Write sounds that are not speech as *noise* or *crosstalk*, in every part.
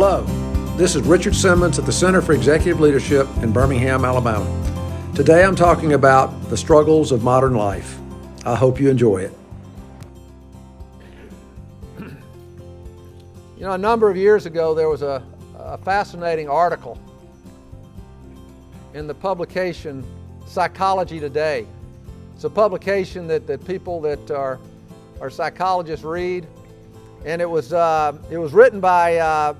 Hello, this is Richard Simmons at the Center for Executive Leadership in Birmingham, Alabama. Today I'm talking about the struggles of modern life. I hope you enjoy it. You know, a number of years ago, there was a, a fascinating article in the publication Psychology Today. It's a publication that, that people that are, are psychologists read. And it was, uh, it was written by uh,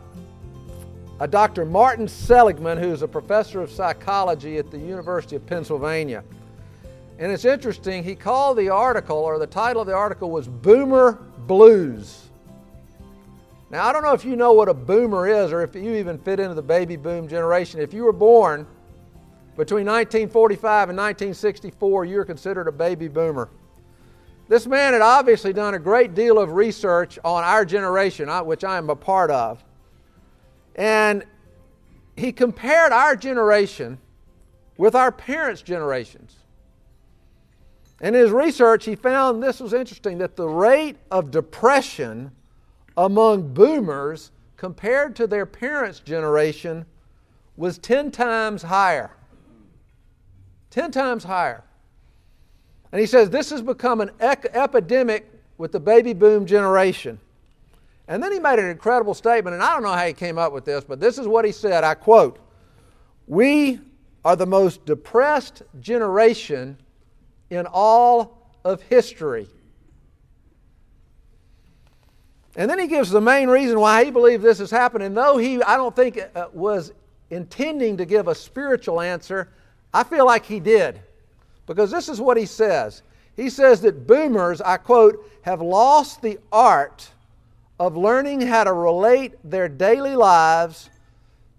a Dr. Martin Seligman, who's a professor of psychology at the University of Pennsylvania. And it's interesting, he called the article, or the title of the article was Boomer Blues. Now, I don't know if you know what a boomer is or if you even fit into the baby boom generation. If you were born between 1945 and 1964, you were considered a baby boomer. This man had obviously done a great deal of research on our generation, which I am a part of. And he compared our generation with our parents' generations. In his research, he found this was interesting that the rate of depression among boomers compared to their parents' generation was 10 times higher. 10 times higher. And he says this has become an ec- epidemic with the baby boom generation. And then he made an incredible statement, and I don't know how he came up with this, but this is what he said. I quote We are the most depressed generation in all of history. And then he gives the main reason why he believes this has happened. And Though he, I don't think, uh, was intending to give a spiritual answer, I feel like he did. Because this is what he says. He says that boomers, I quote, have lost the art of learning how to relate their daily lives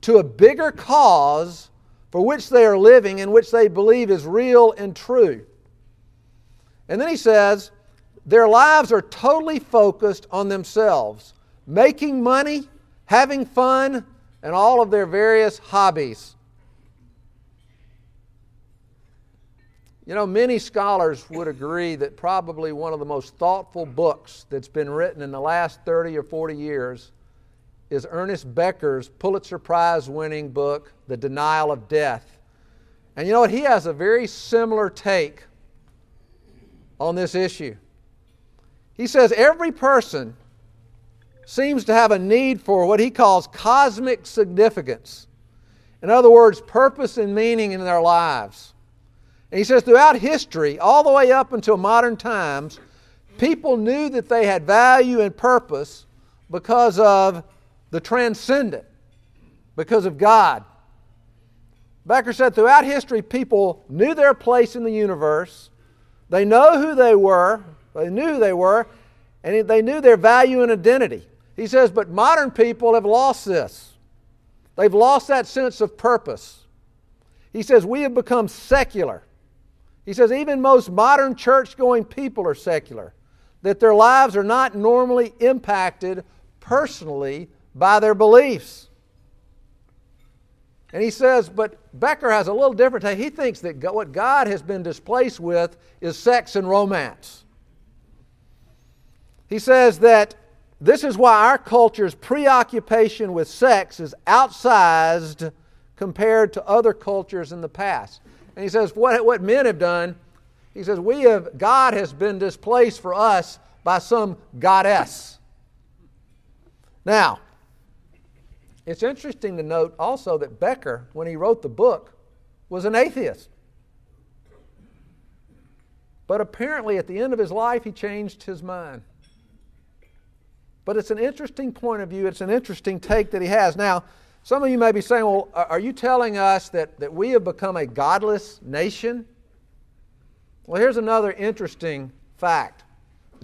to a bigger cause for which they are living and which they believe is real and true. And then he says, their lives are totally focused on themselves, making money, having fun, and all of their various hobbies. You know, many scholars would agree that probably one of the most thoughtful books that's been written in the last 30 or 40 years is Ernest Becker's Pulitzer Prize winning book, The Denial of Death. And you know what? He has a very similar take on this issue. He says every person seems to have a need for what he calls cosmic significance. In other words, purpose and meaning in their lives. And he says throughout history, all the way up until modern times, people knew that they had value and purpose because of the transcendent, because of God. Becker said throughout history, people knew their place in the universe, they know who they were, they knew who they were, and they knew their value and identity. He says, but modern people have lost this. They've lost that sense of purpose. He says, we have become secular. He says, even most modern church going people are secular, that their lives are not normally impacted personally by their beliefs. And he says, but Becker has a little different take. He thinks that what God has been displaced with is sex and romance. He says that this is why our culture's preoccupation with sex is outsized compared to other cultures in the past. And he says, what, what men have done, he says, we have, God has been displaced for us by some goddess. Now, it's interesting to note also that Becker, when he wrote the book, was an atheist. But apparently, at the end of his life, he changed his mind. But it's an interesting point of view. It's an interesting take that he has. Now, some of you may be saying, well, are you telling us that, that we have become a godless nation? Well, here's another interesting fact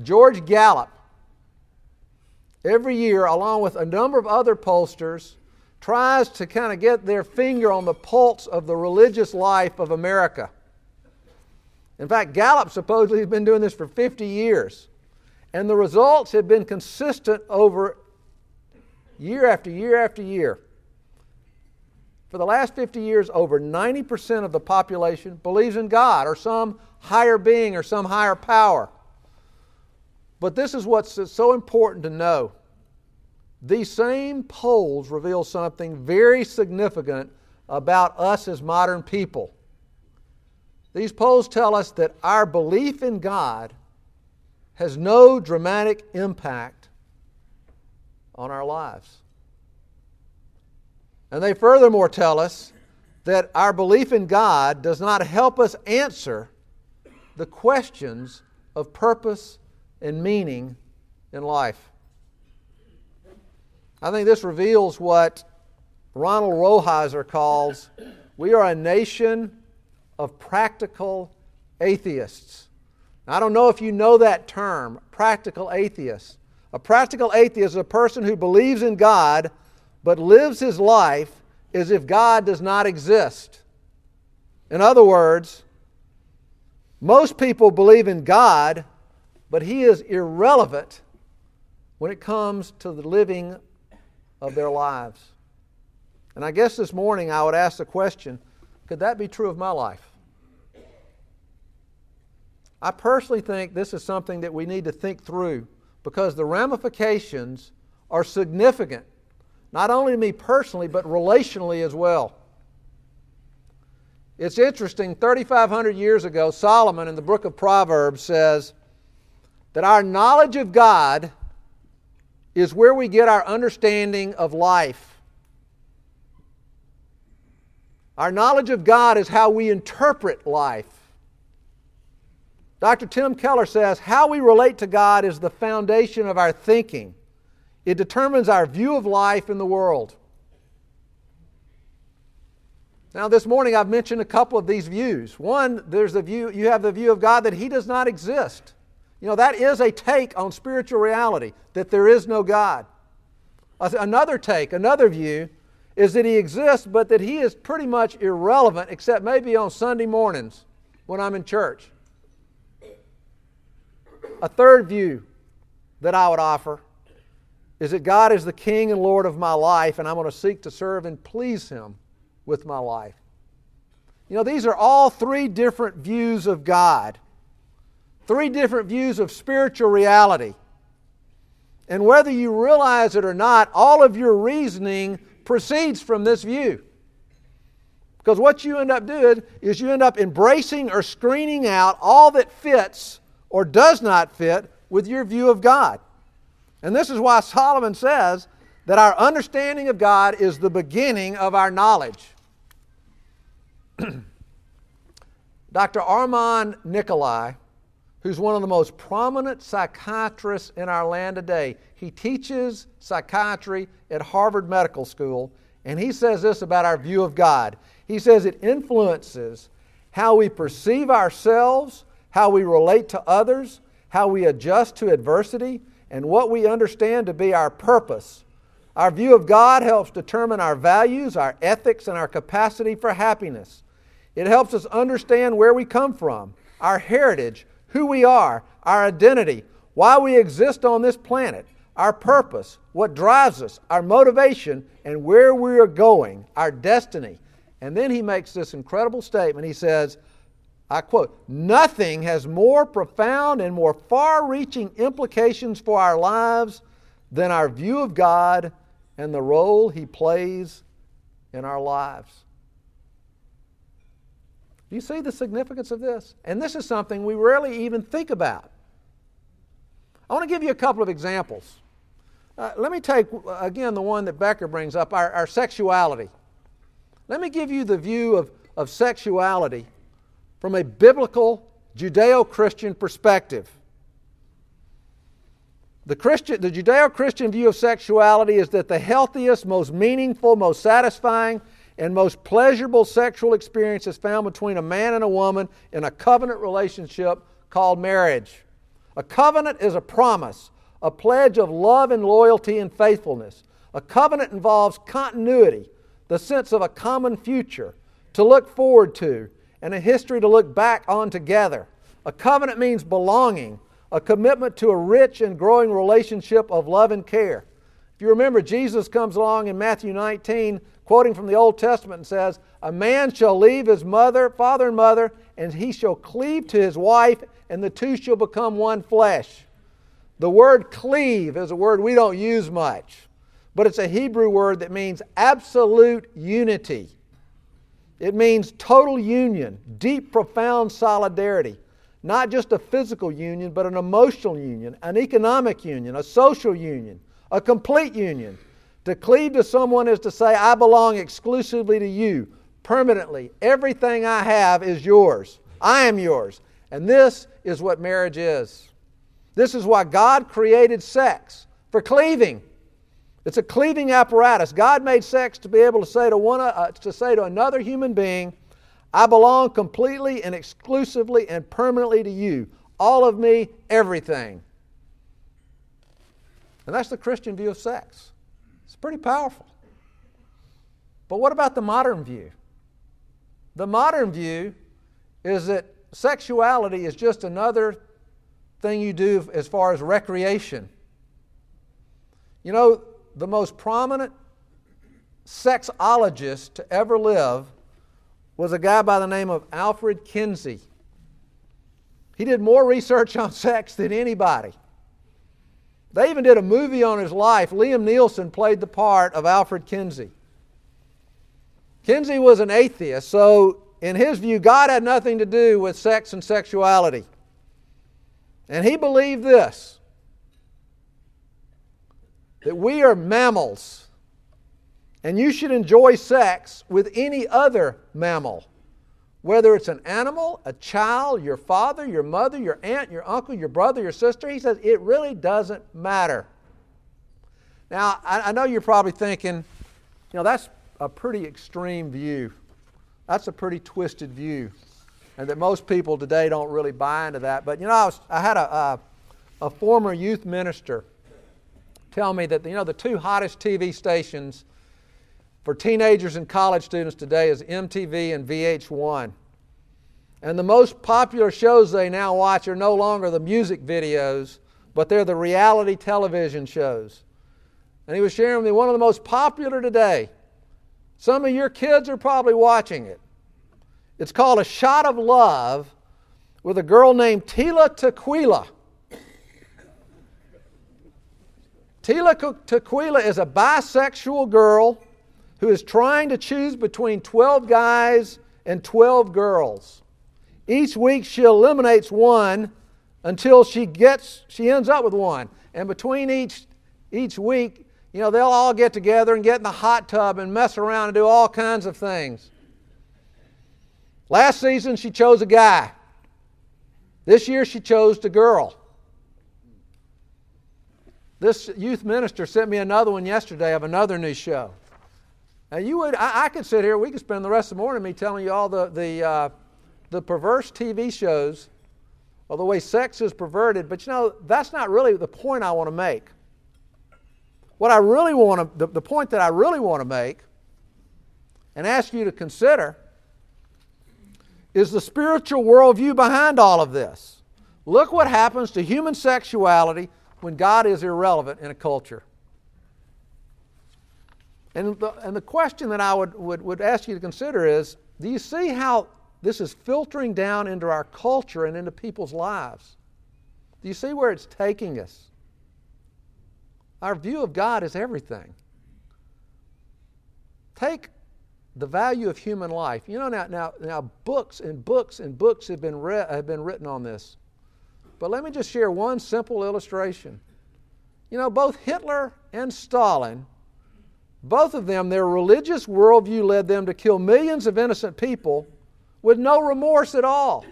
George Gallup, every year, along with a number of other pollsters, tries to kind of get their finger on the pulse of the religious life of America. In fact, Gallup supposedly has been doing this for 50 years. And the results have been consistent over year after year after year. For the last 50 years, over 90% of the population believes in God or some higher being or some higher power. But this is what's so important to know these same polls reveal something very significant about us as modern people. These polls tell us that our belief in God has no dramatic impact on our lives. And they furthermore tell us that our belief in God does not help us answer the questions of purpose and meaning in life. I think this reveals what Ronald Rolheiser calls we are a nation of practical atheists. Now, I don't know if you know that term, practical atheist. A practical atheist is a person who believes in God but lives his life as if God does not exist. In other words, most people believe in God, but he is irrelevant when it comes to the living of their lives. And I guess this morning I would ask the question could that be true of my life? I personally think this is something that we need to think through because the ramifications are significant, not only to me personally, but relationally as well. It's interesting, 3,500 years ago, Solomon in the book of Proverbs says that our knowledge of God is where we get our understanding of life. Our knowledge of God is how we interpret life. Dr. Tim Keller says how we relate to God is the foundation of our thinking. It determines our view of life in the world. Now, this morning I've mentioned a couple of these views. One, there's the view, you have the view of God that He does not exist. You know, that is a take on spiritual reality, that there is no God. Another take, another view, is that He exists, but that He is pretty much irrelevant, except maybe on Sunday mornings when I'm in church. A third view that I would offer is that God is the King and Lord of my life, and I'm going to seek to serve and please Him with my life. You know, these are all three different views of God. Three different views of spiritual reality. And whether you realize it or not, all of your reasoning proceeds from this view. Because what you end up doing is you end up embracing or screening out all that fits or does not fit with your view of God. And this is why Solomon says that our understanding of God is the beginning of our knowledge. *clears throat* Dr. Armand Nicholi who's one of the most prominent psychiatrists in our land today. He teaches psychiatry at Harvard Medical School, and he says this about our view of God. He says it influences how we perceive ourselves, how we relate to others, how we adjust to adversity, and what we understand to be our purpose. Our view of God helps determine our values, our ethics, and our capacity for happiness. It helps us understand where we come from, our heritage, who we are, our identity, why we exist on this planet, our purpose, what drives us, our motivation, and where we are going, our destiny. And then he makes this incredible statement. He says, I quote, nothing has more profound and more far reaching implications for our lives than our view of God and the role he plays in our lives. Do you see the significance of this? And this is something we rarely even think about. I want to give you a couple of examples. Uh, let me take, again, the one that Becker brings up our, our sexuality. Let me give you the view of, of sexuality from a biblical Judeo Christian perspective. The, Christian, the Judeo Christian view of sexuality is that the healthiest, most meaningful, most satisfying, and most pleasurable sexual experience is found between a man and a woman in a covenant relationship called marriage. A covenant is a promise, a pledge of love and loyalty and faithfulness. A covenant involves continuity, the sense of a common future to look forward to, and a history to look back on together. A covenant means belonging, a commitment to a rich and growing relationship of love and care. If you remember, Jesus comes along in Matthew 19 quoting from the Old Testament, and says, A man shall leave his mother, father and mother, and he shall cleave to his wife, and the two shall become one flesh. The word cleave is a word we don't use much. but it's a Hebrew word that means absolute unity. It means total union, deep, profound solidarity. Not just a physical union, but an emotional union, an economic union, a social union, a complete union. To cleave to someone is to say, I belong exclusively to you, permanently. Everything I have is yours. I am yours. And this is what marriage is. This is why God created sex for cleaving. It's a cleaving apparatus. God made sex to be able to say to, one, uh, to say to another human being, I belong completely and exclusively and permanently to you. All of me, everything. And that's the Christian view of sex. It's pretty powerful. But what about the modern view? The modern view is that sexuality is just another thing you do as far as recreation. You know, the most prominent sexologist to ever live was a guy by the name of Alfred Kinsey. He did more research on sex than anybody. They even did a movie on his life. Liam Neeson played the part of Alfred Kinsey. Kinsey was an atheist, so in his view, God had nothing to do with sex and sexuality. And he believed this that we are mammals, and you should enjoy sex with any other mammal. Whether it's an animal, a child, your father, your mother, your aunt, your uncle, your brother, your sister, he says it really doesn't matter. Now, I, I know you're probably thinking, you know, that's a pretty extreme view. That's a pretty twisted view. And that most people today don't really buy into that. But, you know, I, was, I had a, a, a former youth minister tell me that you know the two hottest TV stations for teenagers and college students today is MTV and VH1. And the most popular shows they now watch are no longer the music videos, but they're the reality television shows. And he was sharing with me one of the most popular today. Some of your kids are probably watching it. It's called A Shot of Love with a girl named Tila Tequila. Tila Tequila is a bisexual girl who is trying to choose between 12 guys and 12 girls. Each week she eliminates one until she gets she ends up with one. And between each each week, you know, they'll all get together and get in the hot tub and mess around and do all kinds of things. Last season she chose a guy. This year she chose a girl. This youth minister sent me another one yesterday of another new show. Now you would, I, I could sit here. We could spend the rest of the morning me telling you all the the uh, the perverse TV shows, or the way sex is perverted. But you know that's not really the point I want to make. What I really want to, the, the point that I really want to make, and ask you to consider, is the spiritual worldview behind all of this. Look what happens to human sexuality when God is irrelevant in a culture. And the, and the question that I would, would, would ask you to consider is do you see how this is filtering down into our culture and into people's lives? Do you see where it's taking us? Our view of God is everything. Take the value of human life. You know, now, now, now books and books and books have been, re- have been written on this. But let me just share one simple illustration. You know, both Hitler and Stalin, both of them, their religious worldview led them to kill millions of innocent people with no remorse at all.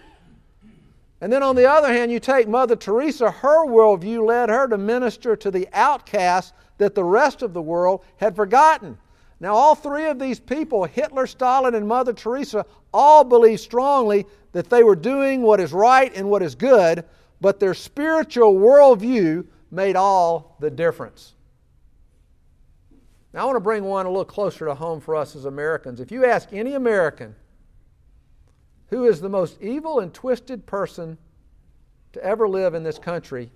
And then on the other hand, you take Mother Teresa, her worldview led her to minister to the outcasts that the rest of the world had forgotten. Now, all three of these people, Hitler, Stalin, and Mother Teresa, all believed strongly that they were doing what is right and what is good, but their spiritual worldview made all the difference. Now, I want to bring one a little closer to home for us as Americans. If you ask any American who is the most evil and twisted person to ever live in this country,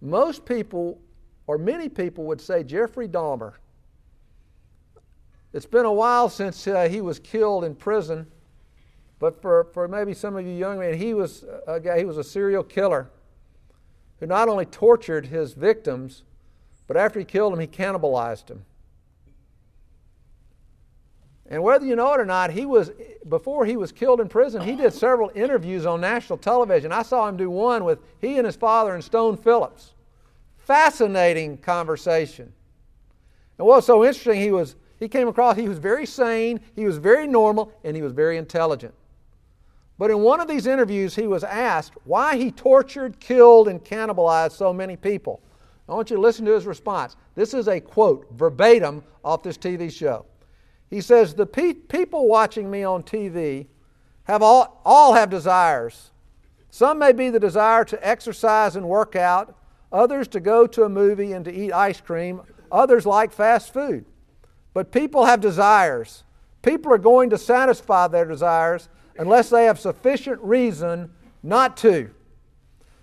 most people, or many people, would say Jeffrey Dahmer. It's been a while since uh, he was killed in prison but for, for maybe some of you young men, he was a guy, he was a serial killer who not only tortured his victims, But after he killed him, he cannibalized him. And whether you know it or not, he was before he was killed in prison, he did several interviews on national television. I saw him do one with he and his father and Stone Phillips. Fascinating conversation. And what was so interesting, he was he came across, he was very sane, he was very normal, and he was very intelligent. But in one of these interviews, he was asked why he tortured, killed, and cannibalized so many people. I want you to listen to his response. This is a quote verbatim off this TV show. He says, The pe- people watching me on TV have all, all have desires. Some may be the desire to exercise and work out, others to go to a movie and to eat ice cream, others like fast food. But people have desires. People are going to satisfy their desires unless they have sufficient reason not to.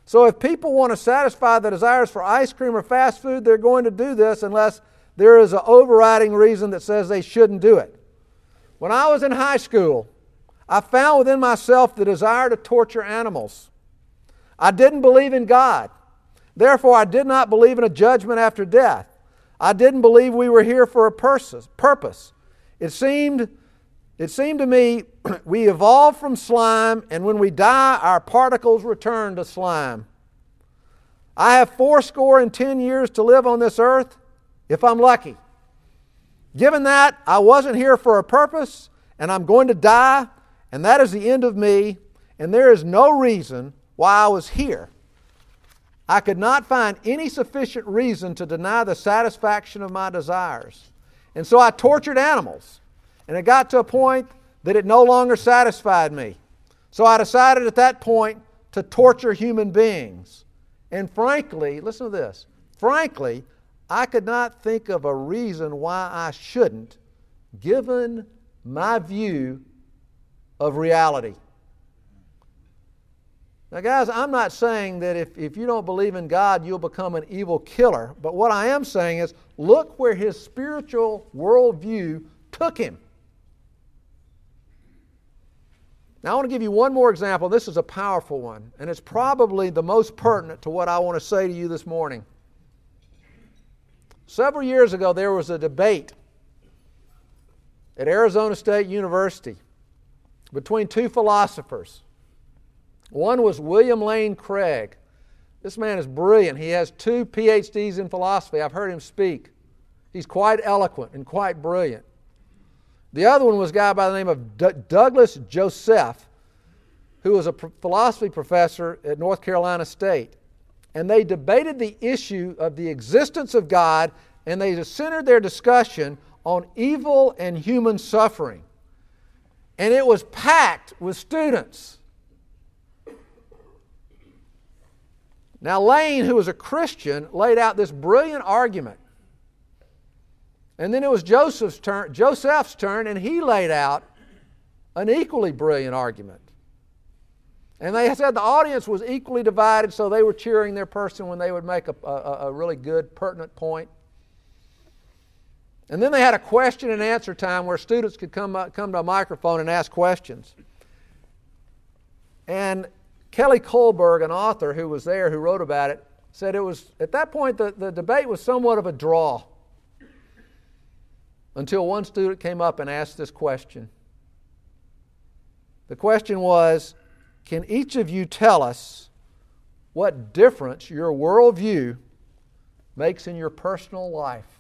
So if people want to satisfy the desires for ice cream or fast food, they're going to do this unless there is an overriding reason that says they shouldn't do it. When I was in high school, I found within myself the desire to torture animals. I didn't believe in God. Therefore, I did not believe in a judgment after death. I didn't believe we were here for a purpose. It seemed, it seemed to me *clears throat* we evolved from slime, and when we die, our particles return to slime. I have fourscore and ten years to live on this earth if I'm lucky. Given that, I wasn't here for a purpose, and I'm going to die, and that is the end of me, and there is no reason why I was here. I could not find any sufficient reason to deny the satisfaction of my desires. And so I tortured animals, and it got to a point that it no longer satisfied me. So I decided at that point to torture human beings. And frankly, listen to this frankly, I could not think of a reason why I shouldn't, given my view of reality. Now, guys, I'm not saying that if, if you don't believe in God, you'll become an evil killer. But what I am saying is look where his spiritual worldview took him. Now, I want to give you one more example. This is a powerful one, and it's probably the most pertinent to what I want to say to you this morning. Several years ago, there was a debate at Arizona State University between two philosophers. One was William Lane Craig. This man is brilliant. He has two PhDs in philosophy. I've heard him speak. He's quite eloquent and quite brilliant. The other one was a guy by the name of D- Douglas Jesseph, who was a philosophy professor at North Carolina State and they debated the issue of the existence of God, and they centered their discussion on evil and human suffering. And it was packed with students. Now, Lane, who was a Christian, laid out this brilliant argument. And then it was Jesseph's turn, Jesseph's turn, and he laid out an equally brilliant argument. And they said the audience was equally divided, so they were cheering their person when they would make a, a, a really good, pertinent point. And then they had a question and answer time where students could come, uh, come to a microphone and ask questions. And Kelly Kullberg, an author who was there who wrote about it, said it was, at that point, the, the debate was somewhat of a draw until one student came up and asked this question. The question was can each of you tell us what difference your worldview makes in your personal life?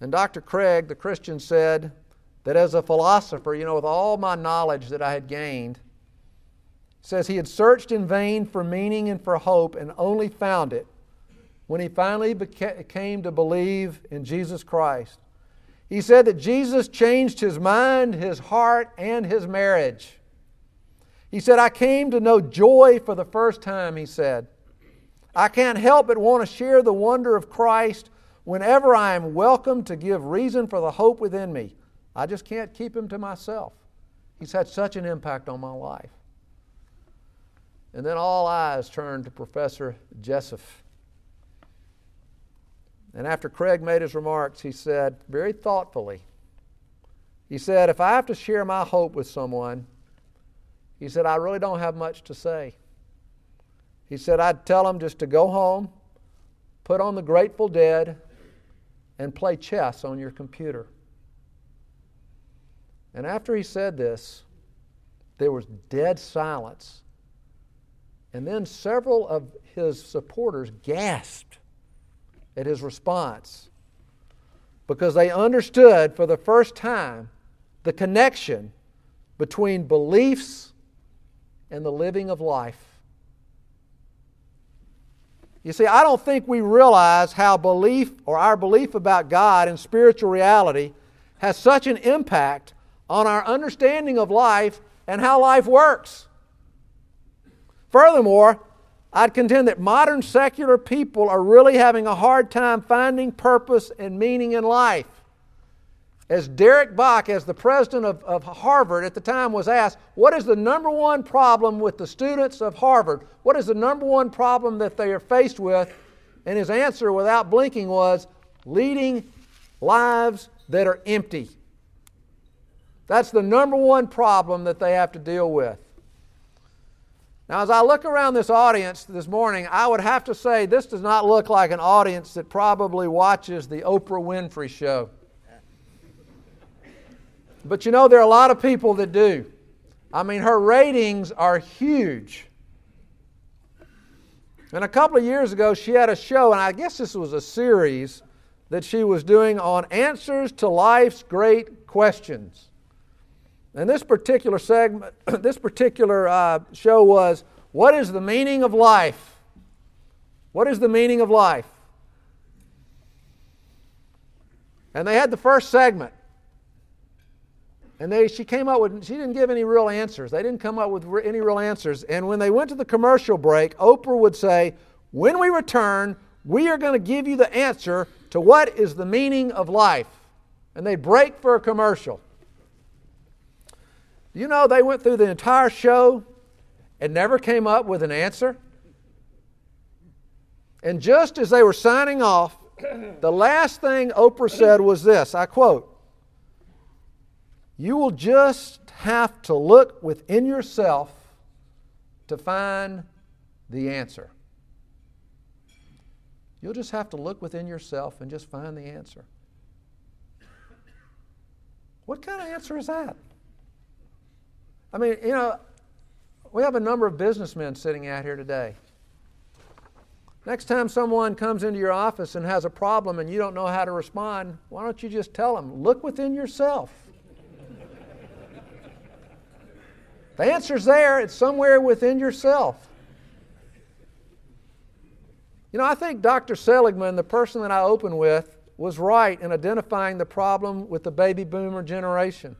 And Dr. Craig, the Christian, said that as a philosopher, you know, with all my knowledge that I had gained, says he had searched in vain for meaning and for hope and only found it when he finally came to believe in Jesus Christ. He said that Jesus changed his mind, his heart, and his marriage. He said, I came to know joy for the first time, he said. I can't help but want to share the wonder of Christ whenever I am welcome to give reason for the hope within me. I just can't keep him to myself. He's had such an impact on my life. And then all eyes turned to Professor Jesseph. And after Craig made his remarks, he said, very thoughtfully, he said, If I have to share my hope with someone, he said, I really don't have much to say. He said, I'd tell them just to go home, put on the Grateful Dead, and play chess on your computer. And after he said this, there was dead silence. And then several of his supporters gasped at his response because they understood for the first time the connection between beliefs and the living of life. You see, I don't think we realize how belief or our belief about God and spiritual reality has such an impact on our understanding of life and how life works. Furthermore, I'd contend that modern secular people are really having a hard time finding purpose and meaning in life. As Derek Bok, as the president of, of Harvard at the time, was asked, What is the number one problem with the students of Harvard? What is the number one problem that they are faced with? And his answer, without blinking, was leading lives that are empty. That's the number one problem that they have to deal with. Now, as I look around this audience this morning, I would have to say this does not look like an audience that probably watches the Oprah Winfrey show. But you know, there are a lot of people that do. I mean, her ratings are huge. And a couple of years ago, she had a show, and I guess this was a series that she was doing on answers to life's great questions. And this particular segment, *clears throat* this particular uh, show was What is the meaning of life? What is the meaning of life? And they had the first segment. And they, she came up with, she didn't give any real answers. They didn't come up with re- any real answers. And when they went to the commercial break, Oprah would say, When we return, we are going to give you the answer to what is the meaning of life. And they break for a commercial. You know, they went through the entire show and never came up with an answer. And just as they were signing off, the last thing Oprah said was this I quote, you will just have to look within yourself to find the answer. You'll just have to look within yourself and just find the answer. What kind of answer is that? I mean, you know, we have a number of businessmen sitting out here today. Next time someone comes into your office and has a problem and you don't know how to respond, why don't you just tell them, look within yourself? *laughs* The answer's there, it's somewhere within yourself. You know, I think Dr. Seligman, the person that I opened with, was right in identifying the problem with the baby boomer generation.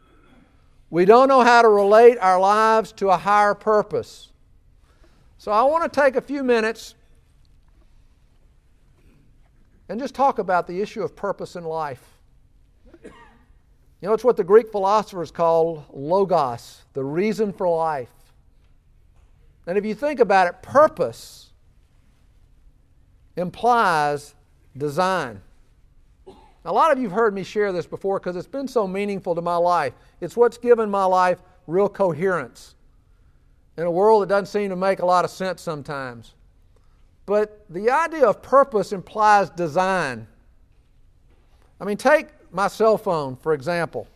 We don't know how to relate our lives to a higher purpose. So I want to take a few minutes and just talk about the issue of purpose in life. You know, it's what the Greek philosophers call logos, the reason for life. And if you think about it, purpose implies design. A lot of you have heard me share this before because it's been so meaningful to my life. It's what's given my life real coherence in a world that doesn't seem to make a lot of sense sometimes. But the idea of purpose implies design. I mean, take my cell phone, for example,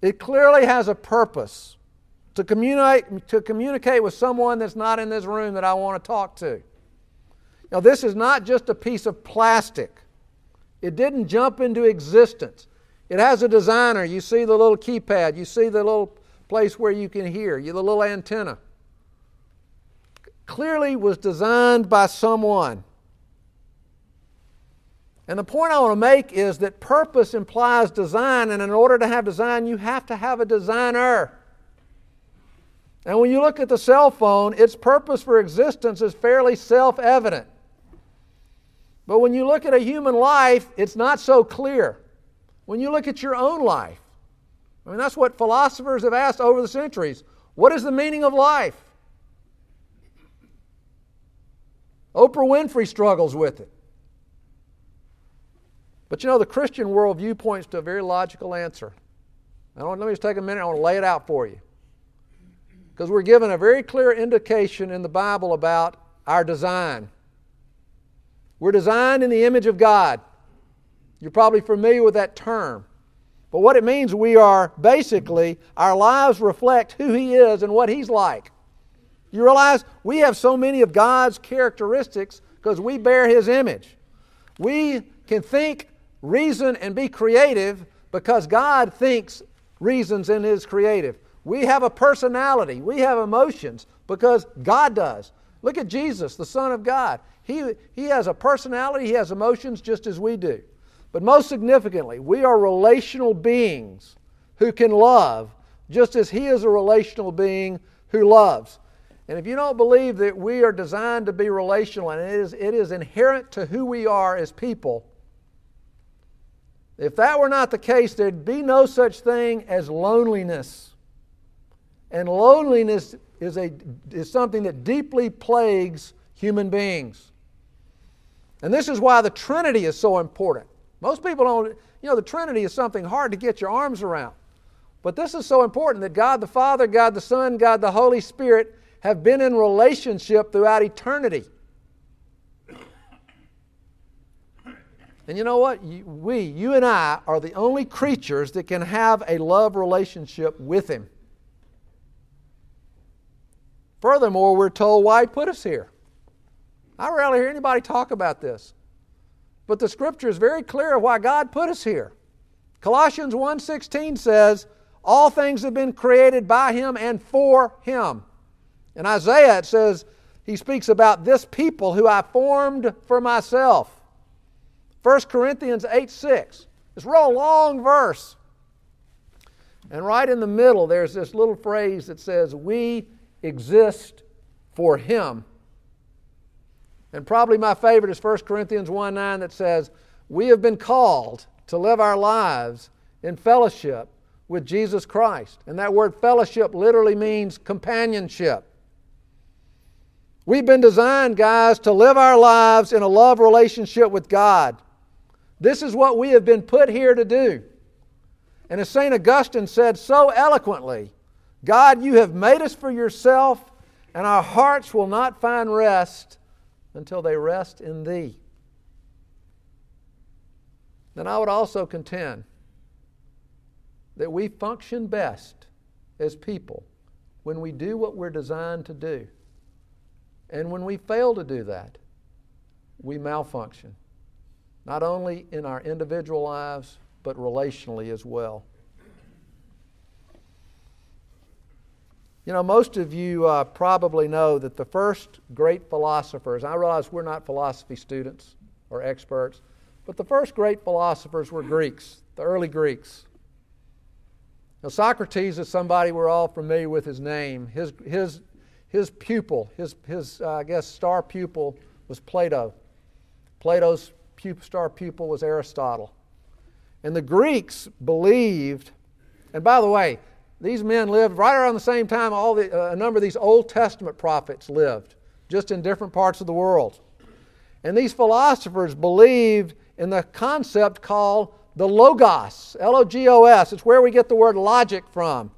it clearly has a purpose to communicate, to communicate with someone that's not in this room that I want to talk to. Now, this is not just a piece of plastic, it didn't jump into existence. It has a designer. You see the little keypad, you see the little place where you can hear, you the little antenna. Clearly was designed by someone. And the point I want to make is that purpose implies design, and in order to have design, you have to have a designer. And when you look at the cell phone, its purpose for existence is fairly self evident. But when you look at a human life, it's not so clear. When you look at your own life, I mean, that's what philosophers have asked over the centuries what is the meaning of life? Oprah Winfrey struggles with it. But you know, the Christian worldview points to a very logical answer. Now, let me just take a minute, I want to lay it out for you. Because we're given a very clear indication in the Bible about our design. We're designed in the image of God. You're probably familiar with that term. But what it means, we are basically, our lives reflect who He is and what He's like. You realize we have so many of God's characteristics because we bear His image. We can think, reason, and be creative because God thinks, reasons, and is creative. We have a personality, we have emotions because God does. Look at Jesus, the Son of God. He, he has a personality, he has emotions just as we do. But most significantly, we are relational beings who can love just as he is a relational being who loves. And if you don't believe that we are designed to be relational and it is, it is inherent to who we are as people, if that were not the case, there'd be no such thing as loneliness. And loneliness is, a, is something that deeply plagues human beings. And this is why the Trinity is so important. Most people don't, you know, the Trinity is something hard to get your arms around. But this is so important that God the Father, God the Son, God the Holy Spirit have been in relationship throughout eternity. And you know what? We, you and I, are the only creatures that can have a love relationship with Him. Furthermore, we're told why He put us here. I rarely hear anybody talk about this. But the scripture is very clear of why God put us here. Colossians 1:16 says, "All things have been created by him and for him." In Isaiah it says he speaks about this people who I formed for myself. 1 Corinthians 8 6. It's a real long verse. And right in the middle, there's this little phrase that says, We exist for Him. And probably my favorite is 1 Corinthians 1 9 that says, We have been called to live our lives in fellowship with Jesus Christ. And that word fellowship literally means companionship. We've been designed, guys, to live our lives in a love relationship with God. This is what we have been put here to do. And as St. Augustine said so eloquently, God, you have made us for yourself, and our hearts will not find rest until they rest in Thee. Then I would also contend that we function best as people when we do what we're designed to do. And when we fail to do that, we malfunction, not only in our individual lives, but relationally as well. You know, most of you uh, probably know that the first great philosophers, I realize we're not philosophy students or experts, but the first great philosophers were Greeks, the early Greeks. Now, Socrates is somebody we're all familiar with his name. His, his his pupil, his, his uh, I guess, star pupil was Plato. Plato's star pupil was Aristotle. And the Greeks believed, and by the way, these men lived right around the same time all the, uh, a number of these Old Testament prophets lived, just in different parts of the world. And these philosophers believed in the concept called the Logos, L O G O S. It's where we get the word logic from.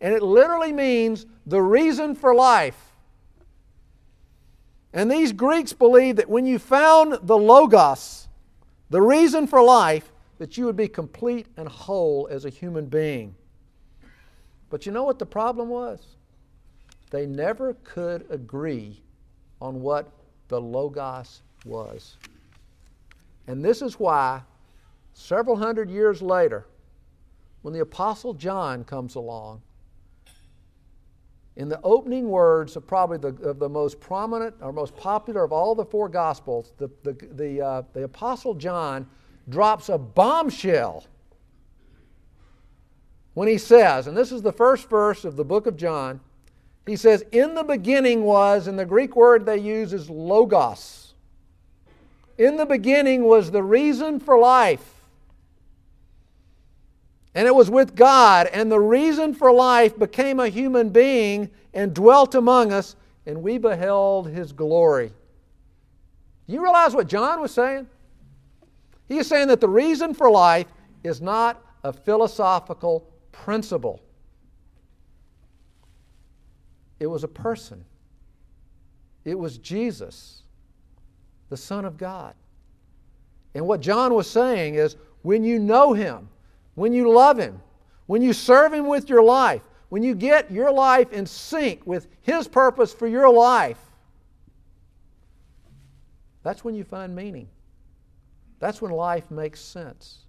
And it literally means the reason for life. And these Greeks believed that when you found the Logos, the reason for life, that you would be complete and whole as a human being. But you know what the problem was? They never could agree on what the Logos was. And this is why, several hundred years later, when the Apostle John comes along, in the opening words of probably the, of the most prominent or most popular of all the four Gospels, the, the, the, uh, the Apostle John drops a bombshell when he says, and this is the first verse of the book of John, he says, In the beginning was, and the Greek word they use is logos. In the beginning was the reason for life. And it was with God, and the reason for life became a human being and dwelt among us, and we beheld his glory. You realize what John was saying? He is saying that the reason for life is not a philosophical principle, it was a person, it was Jesus. the Son of God. And what John was saying is when you know Him, when you love Him, when you serve Him with your life, when you get your life in sync with His purpose for your life, that's when you find meaning. That's when life makes sense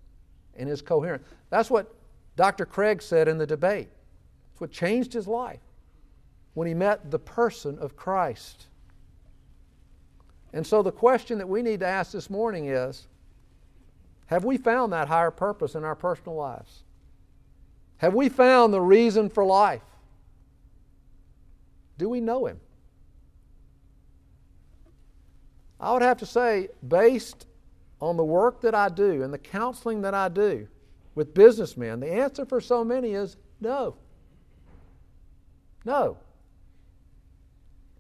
and is coherent. That's what Dr. Craig said in the debate. It's what changed his life when he met the person of Christ. And so the question that we need to ask this morning is have we found that higher purpose in our personal lives? Have we found the reason for life? Do we know Him? I would have to say, based on the work that I do and the counseling that I do with businessmen, the answer for so many is no. No.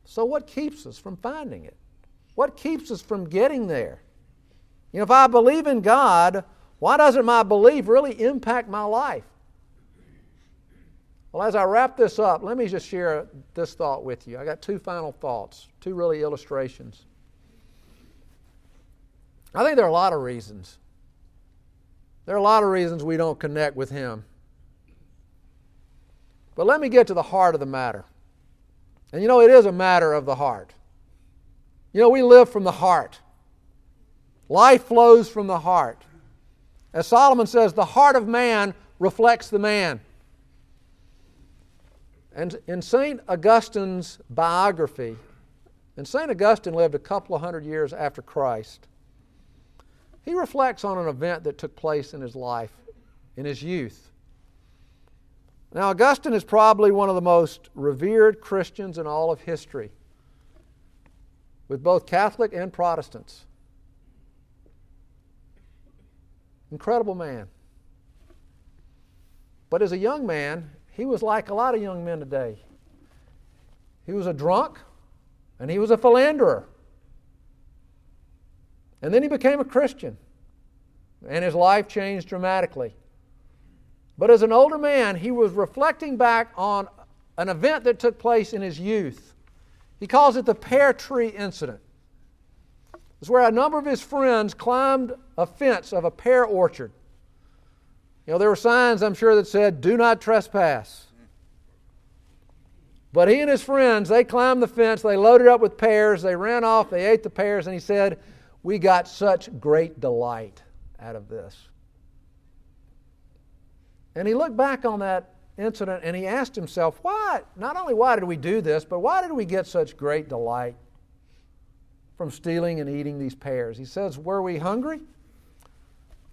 So, what keeps us from finding it? What keeps us from getting there? You know, if I believe in God, why doesn't my belief really impact my life? Well, as I wrap this up, let me just share this thought with you. I got two final thoughts, two really illustrations. I think there are a lot of reasons. There are a lot of reasons we don't connect with Him. But let me get to the heart of the matter. And you know, it is a matter of the heart. You know, we live from the heart. Life flows from the heart. As Solomon says, the heart of man reflects the man. And in St. Augustine's biography, and St. Augustine lived a couple of hundred years after Christ, he reflects on an event that took place in his life, in his youth. Now, Augustine is probably one of the most revered Christians in all of history, with both Catholic and Protestants. Incredible man. But as a young man, he was like a lot of young men today. He was a drunk and he was a philanderer. And then he became a Christian, and his life changed dramatically. But as an older man, he was reflecting back on an event that took place in his youth. He calls it the pear tree incident. It's where a number of his friends climbed a fence of a pear orchard. You know, there were signs, I'm sure, that said, do not trespass. But he and his friends, they climbed the fence, they loaded up with pears, they ran off, they ate the pears, and he said, we got such great delight out of this. And he looked back on that incident and he asked himself, why, not only why did we do this, but why did we get such great delight from stealing and eating these pears? He says, Were we hungry?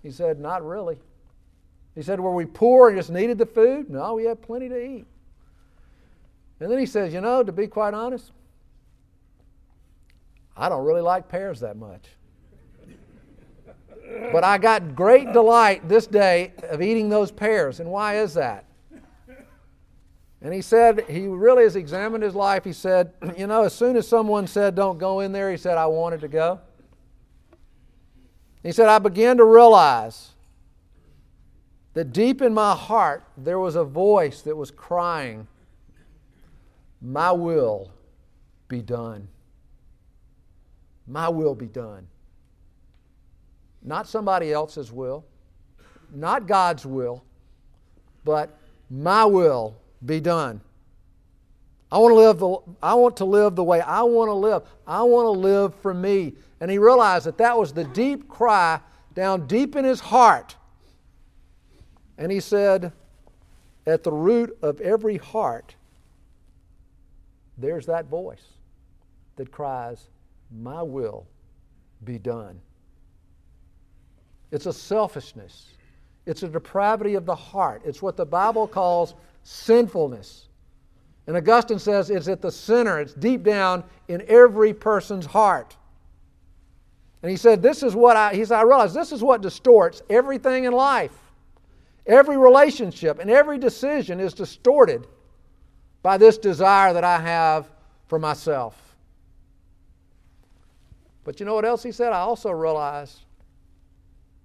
He said, Not really. He said, Were we poor and just needed the food? No, we had plenty to eat. And then he says, You know, to be quite honest, I don't really like pears that much. But I got great delight this day of eating those pears. And why is that? And he said, he really has examined his life. He said, *clears throat* You know, as soon as someone said, Don't go in there, he said, I wanted to go. He said, I began to realize that deep in my heart there was a voice that was crying, My will be done. My will be done not somebody else's will, not God's will, but my will be done. I want to live the, I want to live the way I want to live. I want to live for me. And he realized that that was the deep cry down deep in his heart. And he said, at the root of every heart, there's that voice that cries, My will be done. It's a selfishness. It's a depravity of the heart. It's what the Bible calls sinfulness. And Augustine says it's at the center, it's deep down in every person's heart. And he said, This is what I, he said, I realize this is what distorts everything in life. Every relationship and every decision is distorted by this desire that I have for myself. But you know what else he said? I also realized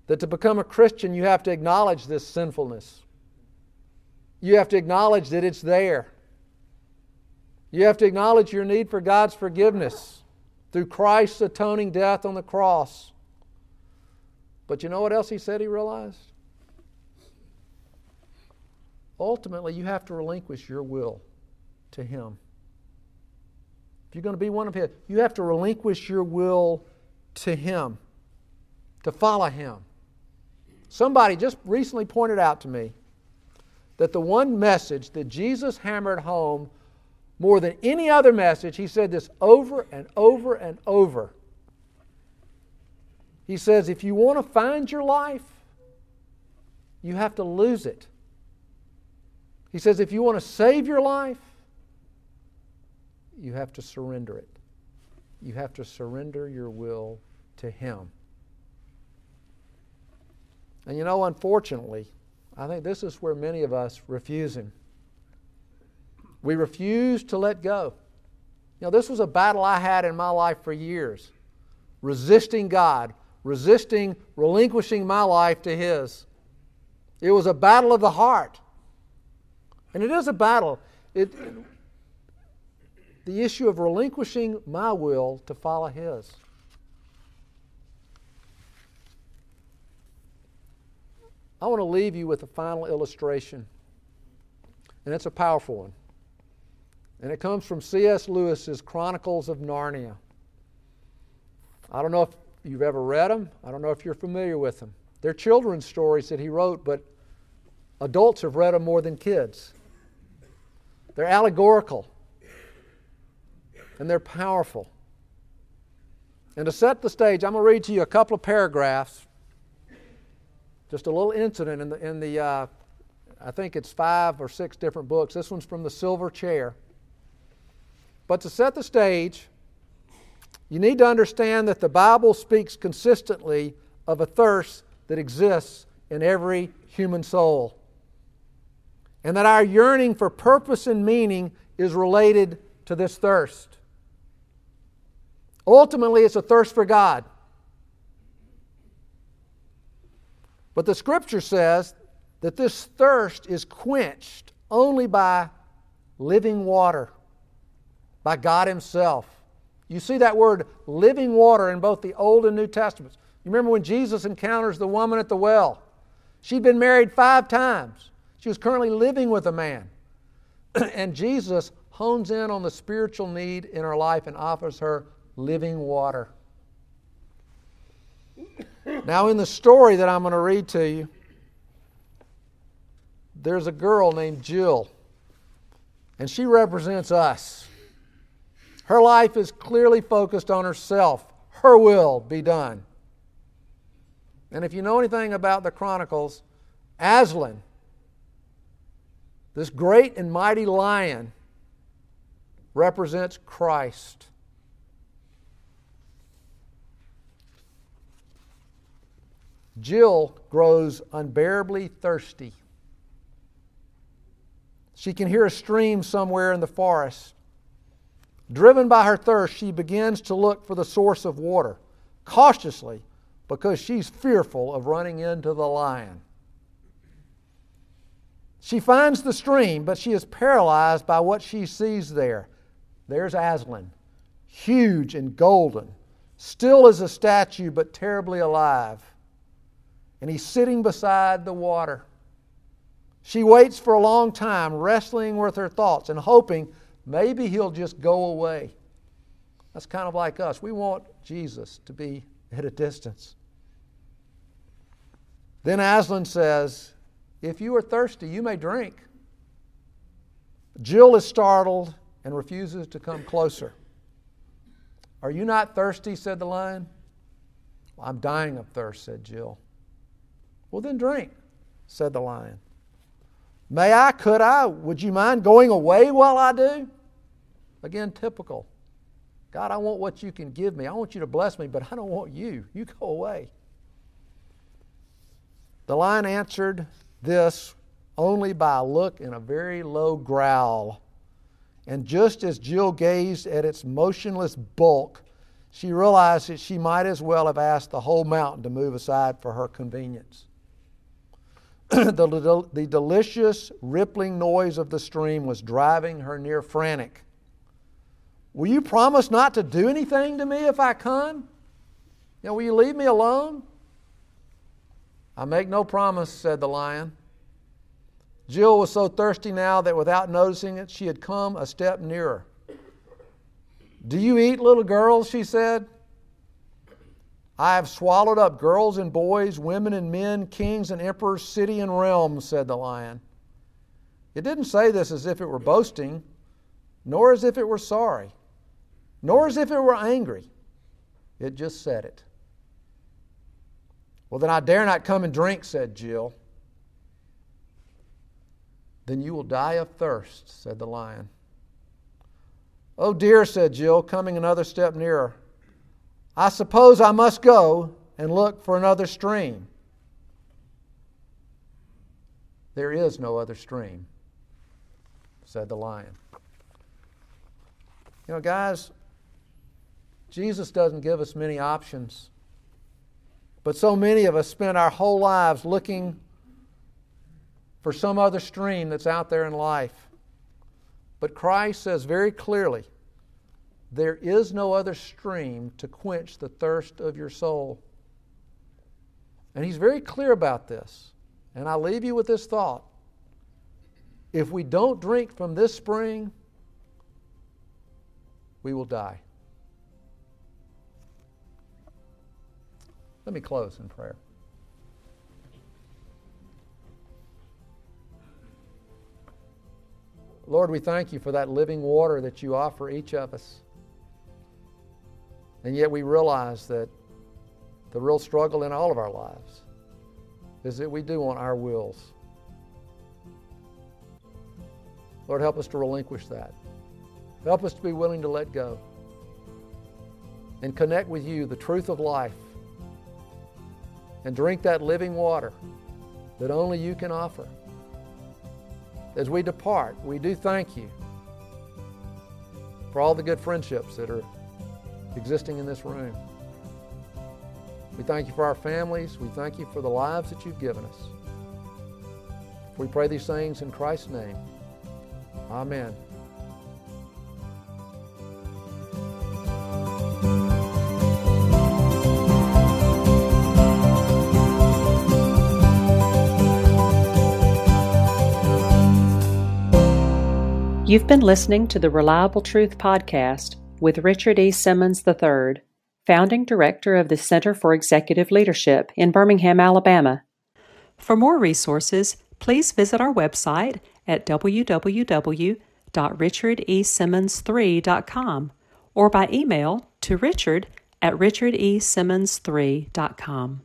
that to become a Christian, you have to acknowledge this sinfulness. You have to acknowledge that it's there. You have to acknowledge your need for God's forgiveness. through Christ's atoning death on the cross. But you know what else he said he realized? Ultimately, you have to relinquish your will to him. If you're going to be one of his, you have to relinquish your will to him, to follow him. Somebody just recently pointed out to me that the one message that Jesus hammered home more than any other message, he said this over and over and over. He says, if you want to find your life, you have to lose it. He says, if you want to save your life, you have to surrender it. You have to surrender your will to Him. And you know, unfortunately, I think this is where many of us refuse Him. We refuse to let go. You know, this was a battle I had in my life for years resisting God, resisting relinquishing my life to His. It was a battle of the heart. And it is a battle. It, the issue of relinquishing my will to follow His. I want to leave you with a final illustration, and it's a powerful one. And it comes from C.S. Lewis's Chronicles of Narnia. I don't know if you've ever read them, I don't know if you're familiar with them. They're children's stories that he wrote, but adults have read them more than kids. They're allegorical and they're powerful. And to set the stage, I'm going to read to you a couple of paragraphs just a little incident in the, in the uh, I think it's five or six different books. This one's from the Silver Chair. But to set the stage, you need to understand that the Bible speaks consistently of a thirst that exists in every human soul. And that our yearning for purpose and meaning is related to this thirst. Ultimately, it's a thirst for God. But the scripture says that this thirst is quenched only by living water, by God Himself. You see that word living water in both the Old and New Testaments. You remember when Jesus encounters the woman at the well? She'd been married five times. She was currently living with a man. *clears throat* and Jesus hones in on the spiritual need in her life and offers her living water. Now, in the story that I'm going to read to you, there's a girl named Jill, and she represents us. Her life is clearly focused on herself. Her will be done. And if you know anything about the Chronicles, Aslan, this great and mighty lion, represents Christ. Jill grows unbearably thirsty. She can hear a stream somewhere in the forest. Driven by her thirst, she begins to look for the source of water, cautiously, because she's fearful of running into the lion. She finds the stream, but she is paralyzed by what she sees there. There's Aslan, huge and golden, still as a statue, but terribly alive and he's sitting beside the water. She waits for a long time, wrestling with her thoughts and hoping maybe he'll just go away. That's kind of like us. We want Jesus to be at a distance. Then Aslan says, If you are thirsty, you may drink. Jill is startled and refuses to come closer. Are you not thirsty? said the lion. Well, I'm dying of thirst, said Jill. Well, then drink, said the lion. May I, could I? Would you mind going away while I do? Again, typical. God, I want what you can give me. I want you to bless me, but I don't want you. You go away. The lion answered this only by a look and a very low growl. And just as Jill gazed at its motionless bulk, she realized that she might as well have asked the whole mountain to move aside for her convenience. *coughs* the, the delicious rippling noise of the stream was driving her near frantic. Will you promise not to do anything to me if I come? You know, will you leave me alone? I make no promise, said the lion. Jill was so thirsty now that without noticing it, she had come a step nearer. Do you eat little girls? she said. I have swallowed up girls and boys, women and men, kings and emperors, city and realm, said the lion. It didn't say this as if it were boasting, nor as if it were sorry, nor as if it were angry. It just said it. Well, then I dare not come and drink, said Jill. Then you will die of thirst, said the lion. Oh dear, said Jill, coming another step nearer. I suppose I must go and look for another stream. There is no other stream, said the lion. You know, guys, Jesus doesn't give us many options. But so many of us spend our whole lives looking for some other stream that's out there in life. But Christ says very clearly there is no other stream to quench the thirst of your soul. And he's very clear about this. And I leave you with this thought. If we don't drink from this spring, we will die. Let me close in prayer. Lord, we thank you for that living water that you offer each of us. And yet we realize that the real struggle in all of our lives is that we do want our wills. Lord, help us to relinquish that. Help us to be willing to let go and connect with you, the truth of life, and drink that living water that only you can offer. As we depart, we do thank you for all the good friendships that are existing in this room. We thank you for our families. We thank you for the lives that you've given us. We pray these things in Christ's name. Amen. You've been listening to the Reliable Truth Podcast with Richard E. Simmons III, founding director of the Center for Executive Leadership in Birmingham, Alabama. For more resources, please visit our website at www.richardesimmons3.com or by email to richard at richardesimmons3.com.